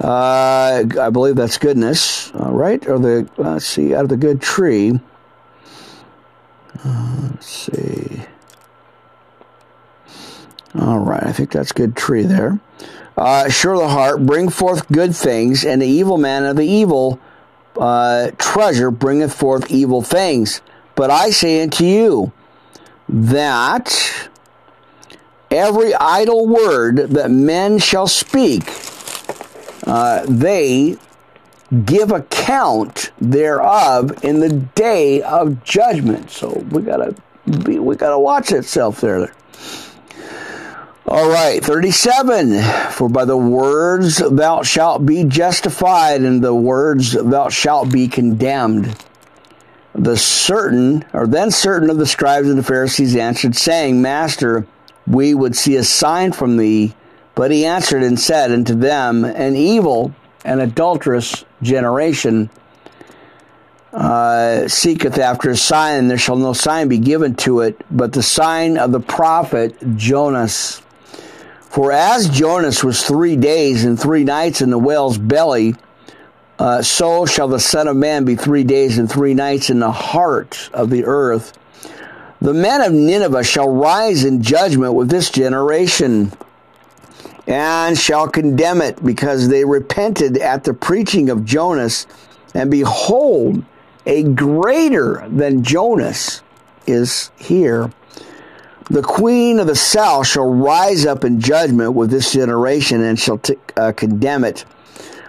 I believe that's goodness, all right? Or the, let's see, out of the good tree. Uh, let's see. All right, I think that's good tree there. Uh, sure the heart, bring forth good things, and the evil man of the evil uh, treasure bringeth forth evil things. But I say unto you, that every idle word that men shall speak, uh, they give account thereof in the day of judgment. So we gotta be, we gotta watch itself there. All right, 37. For by the words thou shalt be justified, and the words thou shalt be condemned. The certain, or then certain of the scribes and the Pharisees answered, saying, Master, we would see a sign from thee. But he answered and said unto them, An evil and adulterous generation uh, seeketh after a sign, and there shall no sign be given to it, but the sign of the prophet Jonas. For as Jonas was three days and three nights in the whale's belly, uh, so shall the Son of Man be three days and three nights in the heart of the earth. The men of Nineveh shall rise in judgment with this generation and shall condemn it because they repented at the preaching of Jonas. And behold, a greater than Jonas is here. The queen of the south shall rise up in judgment with this generation and shall t- uh, condemn it.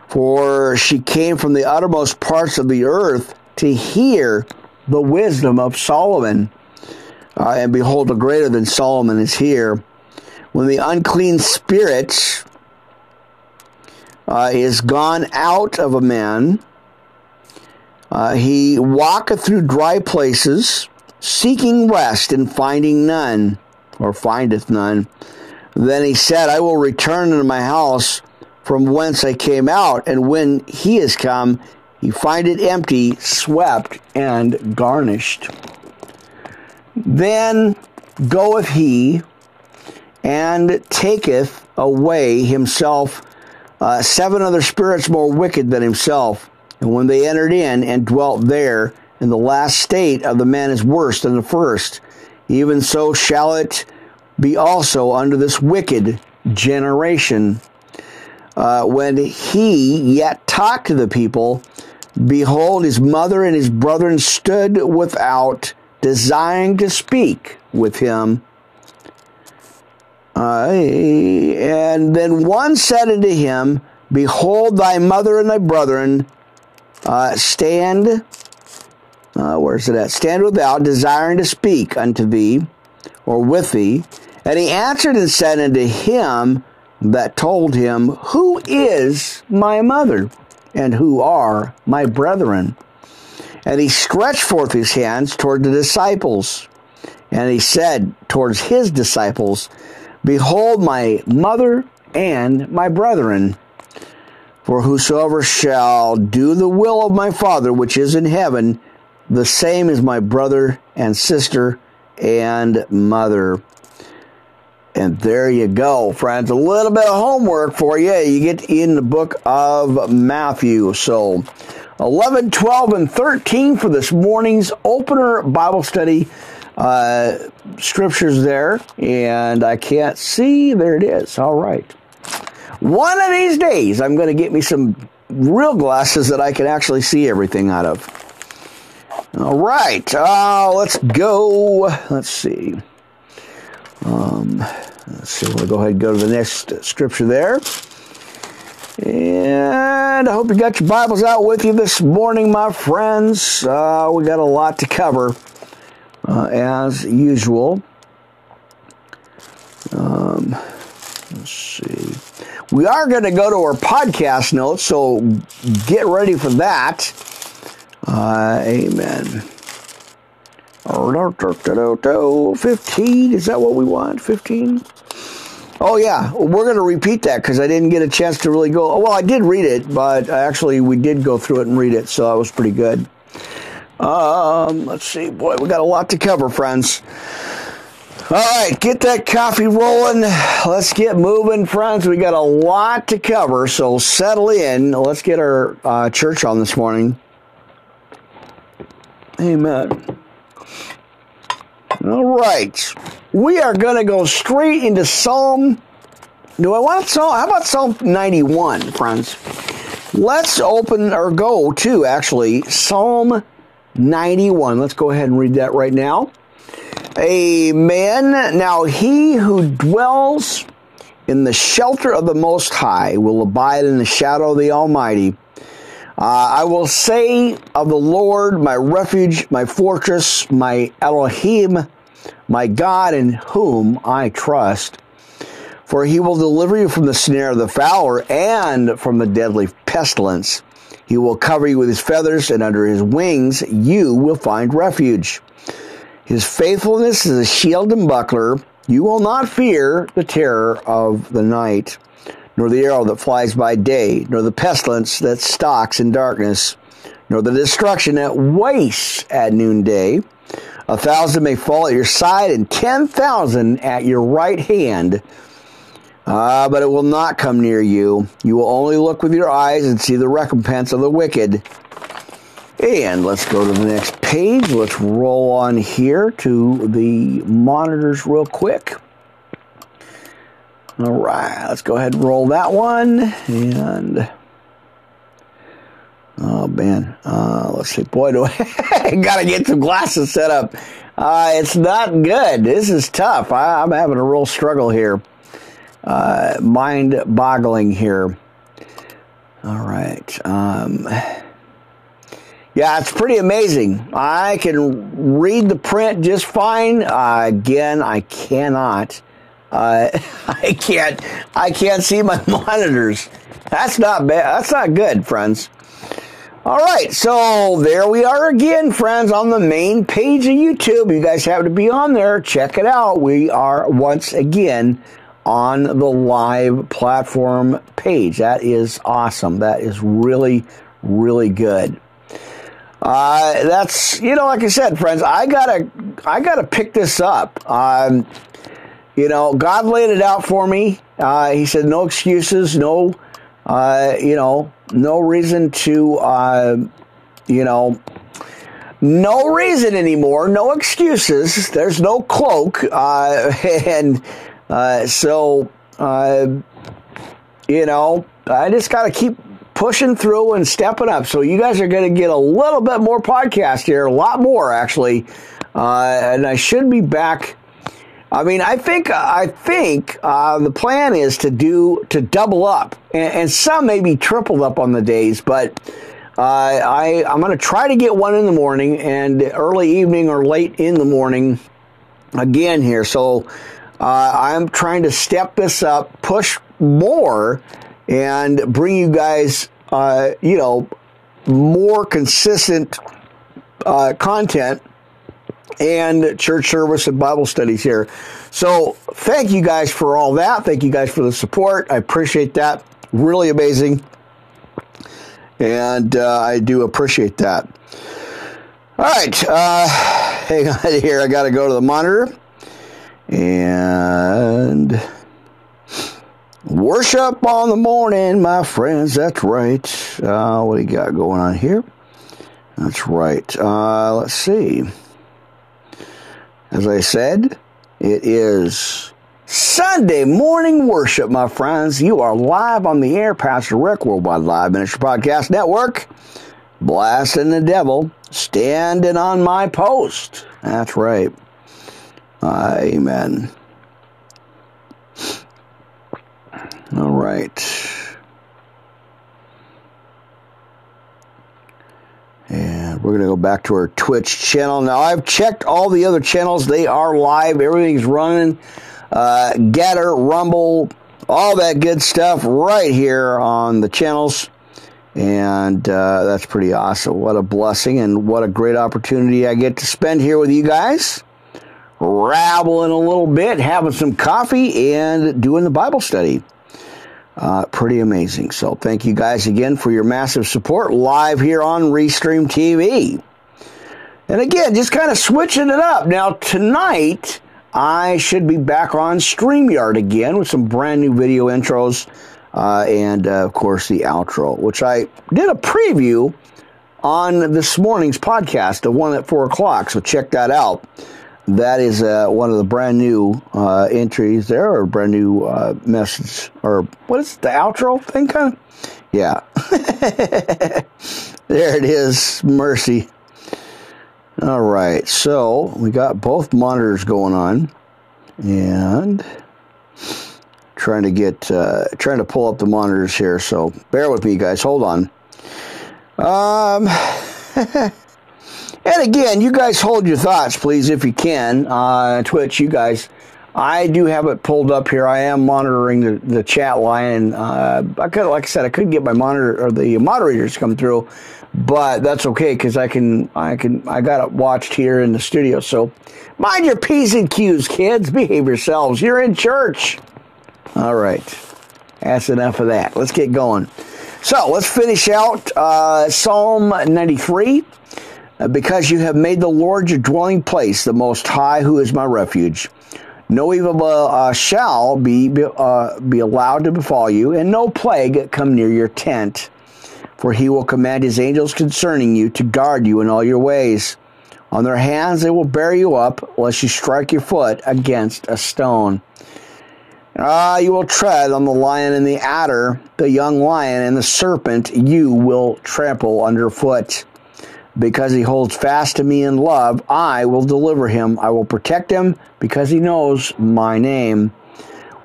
For she came from the uttermost parts of the earth to hear the wisdom of Solomon. Uh, and behold, a greater than Solomon is here when the unclean spirit uh, is gone out of a man, uh, he walketh through dry places, seeking rest and finding none, or findeth none. Then he said, I will return into my house from whence I came out, and when he is come, he find it empty, swept, and garnished. Then goeth he and taketh away himself uh, seven other spirits more wicked than himself. And when they entered in and dwelt there, in the last state of the man is worse than the first. Even so shall it be also under this wicked generation. Uh, when he yet talked to the people, behold, his mother and his brethren stood without, desiring to speak with him. Uh, and then one said unto him, Behold, thy mother and thy brethren uh, stand. Uh, where's it at? Stand without, desiring to speak unto thee, or with thee. And he answered and said unto him that told him, Who is my mother, and who are my brethren? And he stretched forth his hands toward the disciples, and he said towards his disciples, Behold my mother and my brethren. For whosoever shall do the will of my Father which is in heaven, the same as my brother and sister and mother. And there you go, friends. A little bit of homework for you. You get in the book of Matthew. So 11, 12, and 13 for this morning's opener Bible study uh, scriptures there, and I can't see. There it is. All right. One of these days, I'm going to get me some real glasses that I can actually see everything out of. All right. Uh, let's go. Let's see. Um, let's see. We'll go ahead and go to the next scripture there. And I hope you got your Bibles out with you this morning, my friends. Uh, we got a lot to cover uh, as usual. Um, let's see. We are going to go to our podcast notes, so get ready for that. Uh, amen. 15, is that what we want? 15? Oh, yeah. We're going to repeat that because I didn't get a chance to really go. Well, I did read it, but actually, we did go through it and read it, so that was pretty good. Um, let's see, boy, we got a lot to cover, friends. All right, get that coffee rolling. Let's get moving, friends. We got a lot to cover, so settle in. Let's get our uh, church on this morning. Amen. All right, we are going to go straight into Psalm. Do I want Psalm? How about Psalm 91, friends? Let's open or go to actually Psalm 91. Let's go ahead and read that right now. Amen. Now he who dwells in the shelter of the Most High will abide in the shadow of the Almighty. Uh, I will say of the Lord, my refuge, my fortress, my Elohim, my God in whom I trust. For he will deliver you from the snare of the fowler and from the deadly pestilence. He will cover you with his feathers, and under his wings you will find refuge. His faithfulness is a shield and buckler. You will not fear the terror of the night, nor the arrow that flies by day, nor the pestilence that stalks in darkness, nor the destruction that wastes at noonday. A thousand may fall at your side, and ten thousand at your right hand uh, but it will not come near you. You will only look with your eyes and see the recompense of the wicked. And let's go to the next page. Let's roll on here to the monitors real quick. All right, let's go ahead and roll that one. And oh man, uh, let's see. Boy, do I gotta get some glasses set up. Uh, it's not good. This is tough. I, I'm having a real struggle here uh, mind boggling here. All right. Um, yeah, it's pretty amazing. I can read the print just fine. Uh, again, I cannot. Uh, I can't. I can't see my monitors. That's not bad. That's not good, friends. All right, so there we are again, friends, on the main page of YouTube. You guys have to be on there. Check it out. We are once again on the live platform page. That is awesome. That is really, really good. Uh, that's you know, like I said, friends, I gotta, I gotta pick this up. Um, you know, God laid it out for me. Uh, he said, no excuses, no, uh, you know, no reason to, uh, you know, no reason anymore, no excuses. There's no cloak, uh, and uh, so, uh, you know, I just got to keep pushing through and stepping up. So you guys are going to get a little bit more podcast here, a lot more actually, and I should be back. I mean, I think I think uh, the plan is to do to double up, and, and some maybe triple up on the days, but. Uh, I I'm going to try to get one in the morning and early evening or late in the morning again here. So uh, I'm trying to step this up, push more, and bring you guys, uh, you know, more consistent uh, content and church service and Bible studies here. So thank you guys for all that. Thank you guys for the support. I appreciate that. Really amazing. And uh, I do appreciate that. All right. Uh, hang on here. I got to go to the monitor and worship on the morning, my friends. That's right. Uh, what do you got going on here? That's right. Uh, let's see. As I said, it is Sunday morning worship, my friends. You are live on the air, Pastor Rick, Worldwide Live Ministry Podcast Network. Blasting the devil, standing on my post. That's right. Amen. All right. And we're going to go back to our Twitch channel. Now, I've checked all the other channels. They are live. Everything's running. Uh, GETTR, Rumble, all that good stuff right here on the channels. And uh, that's pretty awesome. What a blessing and what a great opportunity I get to spend here with you guys rabbling a little bit, having some coffee, and doing the Bible study. Uh, pretty amazing. So thank you guys again for your massive support live here on Restream TV. And again, just kind of switching it up. Now, tonight, I should be back on StreamYard again with some brand new video intros uh, and, uh, of course, the outro, which I did a preview on this morning's podcast, the one at 4 o'clock. So check that out that is uh, one of the brand new uh, entries there, or brand new uh, message, or what is it, the outro thing, kind of? Yeah. there it is, mercy. All right, so we got both monitors going on, and trying to get uh, trying to pull up the monitors here. So bear with me, guys. Hold on. Um. And again, you guys hold your thoughts, please, if you can. Uh, Twitch, you guys. I do have it pulled up here. I am monitoring the, the chat line, uh, I could, like I said, I couldn't get my monitor or the moderators to come through, but that's okay because I can, I can, I got it watched here in the studio. So, mind your p's and q's, kids. Behave yourselves. You're in church. All right, that's enough of that. Let's get going. So let's finish out uh, Psalm 93. Uh, because you have made the Lord your dwelling place, the Most High, who is my refuge. No evil uh, shall be uh, be allowed to befall you, and no plague come near your tent. For he will command his angels concerning you to guard you in all your ways. On their hands they will bear you up, lest you strike your foot against a stone. Ah, you will tread on the lion and the adder, the young lion and the serpent you will trample underfoot. Because he holds fast to me in love, I will deliver him. I will protect him because he knows my name.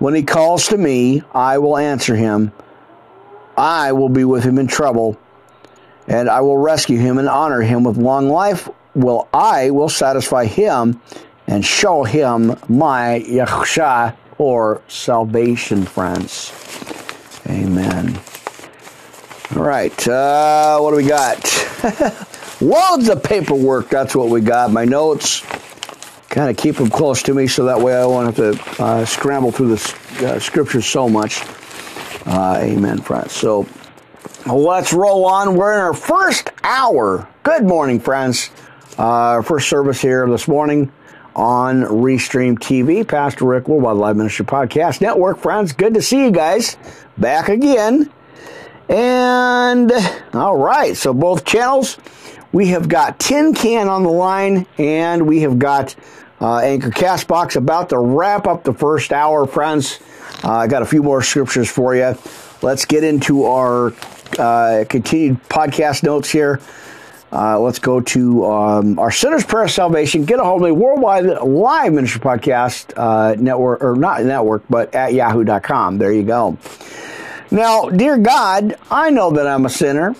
When he calls to me, I will answer him. I will be with him in trouble, and I will rescue him and honor him with long life. Will I will satisfy him and show him my Yahshua or salvation, friends. Amen. All right, uh, what do we got? Loads of paperwork. That's what we got. My notes. Kind of keep them close to me so that way I won't have to uh, scramble through the uh, scriptures so much. Uh, amen, friends. So let's roll on. We're in our first hour. Good morning, friends. Uh, first service here this morning on Restream TV. Pastor Rick Worldwide Live Ministry Podcast Network. Friends, good to see you guys back again. And all right, so both channels we have got Tin Can on the line, and we have got uh, Anchor Castbox about to wrap up the first hour, friends. Uh, I got a few more scriptures for you. Let's get into our uh, continued podcast notes here. Uh, let's go to um, our Sinner's Prayer of Salvation. Get a hold of me, Worldwide Live Ministry Podcast uh, Network, or not network, but at yahoo.com. There you go. Now, dear God, I know that I'm a sinner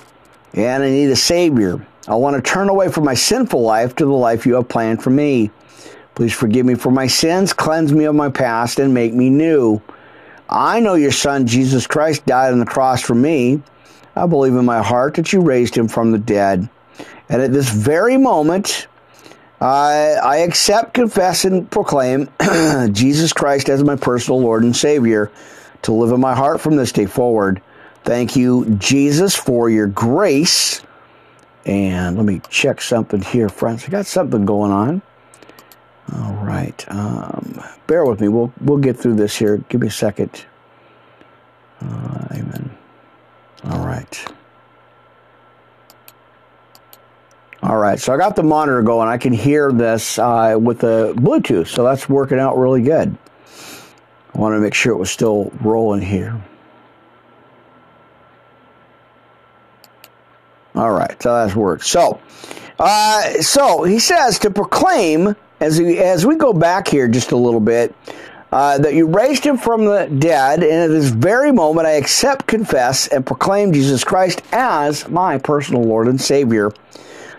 and I need a Savior. I want to turn away from my sinful life to the life you have planned for me. Please forgive me for my sins, cleanse me of my past, and make me new. I know your Son, Jesus Christ, died on the cross for me. I believe in my heart that you raised him from the dead. And at this very moment, I, I accept, confess, and proclaim Jesus Christ as my personal Lord and Savior to live in my heart from this day forward. Thank you, Jesus, for your grace and let me check something here, friends. I got something going on. All right. Um, bear with me. We'll we'll get through this here. Give me a second. Uh, amen. All right. All right. So I got the monitor going. I can hear this uh, with the Bluetooth, so that's working out really good. I want to make sure it was still rolling here. All right, so that's worked. So, uh, so he says to proclaim as we, as we go back here just a little bit. Uh, that you raised him from the dead, and at this very moment I accept, confess, and proclaim Jesus Christ as my personal Lord and Savior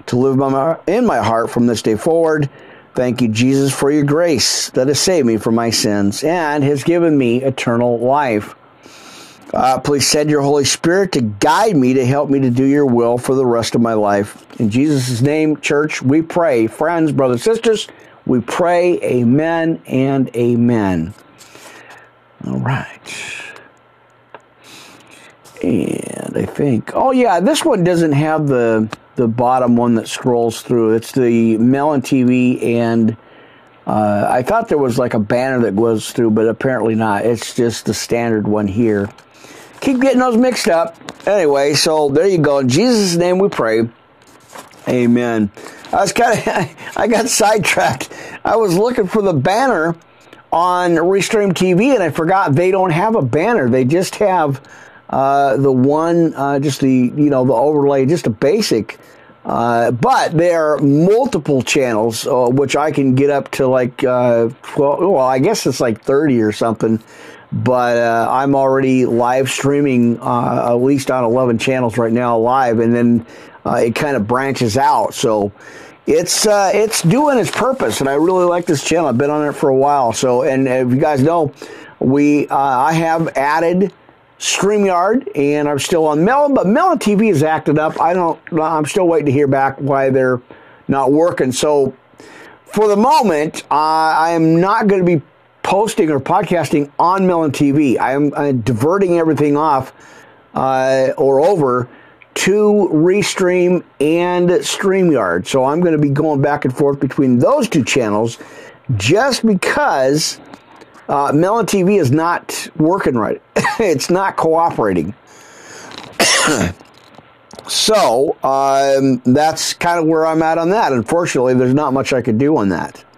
to live in my heart from this day forward. Thank you, Jesus, for your grace that has saved me from my sins and has given me eternal life. Uh, please send your Holy Spirit to guide me, to help me to do your will for the rest of my life. In Jesus' name, church, we pray. Friends, brothers, sisters, we pray. Amen and amen. All right. And I think, oh yeah, this one doesn't have the the bottom one that scrolls through. It's the Melon TV, and uh, I thought there was like a banner that goes through, but apparently not. It's just the standard one here keep getting those mixed up. Anyway, so there you go. In Jesus' name we pray. Amen. I was kind of, I got sidetracked. I was looking for the banner on Restream TV and I forgot they don't have a banner. They just have uh, the one, uh, just the, you know, the overlay, just a basic. Uh, but there are multiple channels, uh, which I can get up to like, uh, well, well, I guess it's like 30 or something but uh, I'm already live streaming uh, at least on 11 channels right now live, and then uh, it kind of branches out. So it's uh, it's doing its purpose, and I really like this channel. I've been on it for a while. So, and if you guys know, we uh, I have added StreamYard, and I'm still on Melon, but Melon TV is acted up. I don't. I'm still waiting to hear back why they're not working. So, for the moment, I am not going to be posting or podcasting on Melon TV. I am uh, diverting everything off uh, or over to Restream and StreamYard. So I'm going to be going back and forth between those two channels just because uh, Melon TV is not working right. it's not cooperating. so um, that's kind of where I'm at on that. Unfortunately, there's not much I could do on that.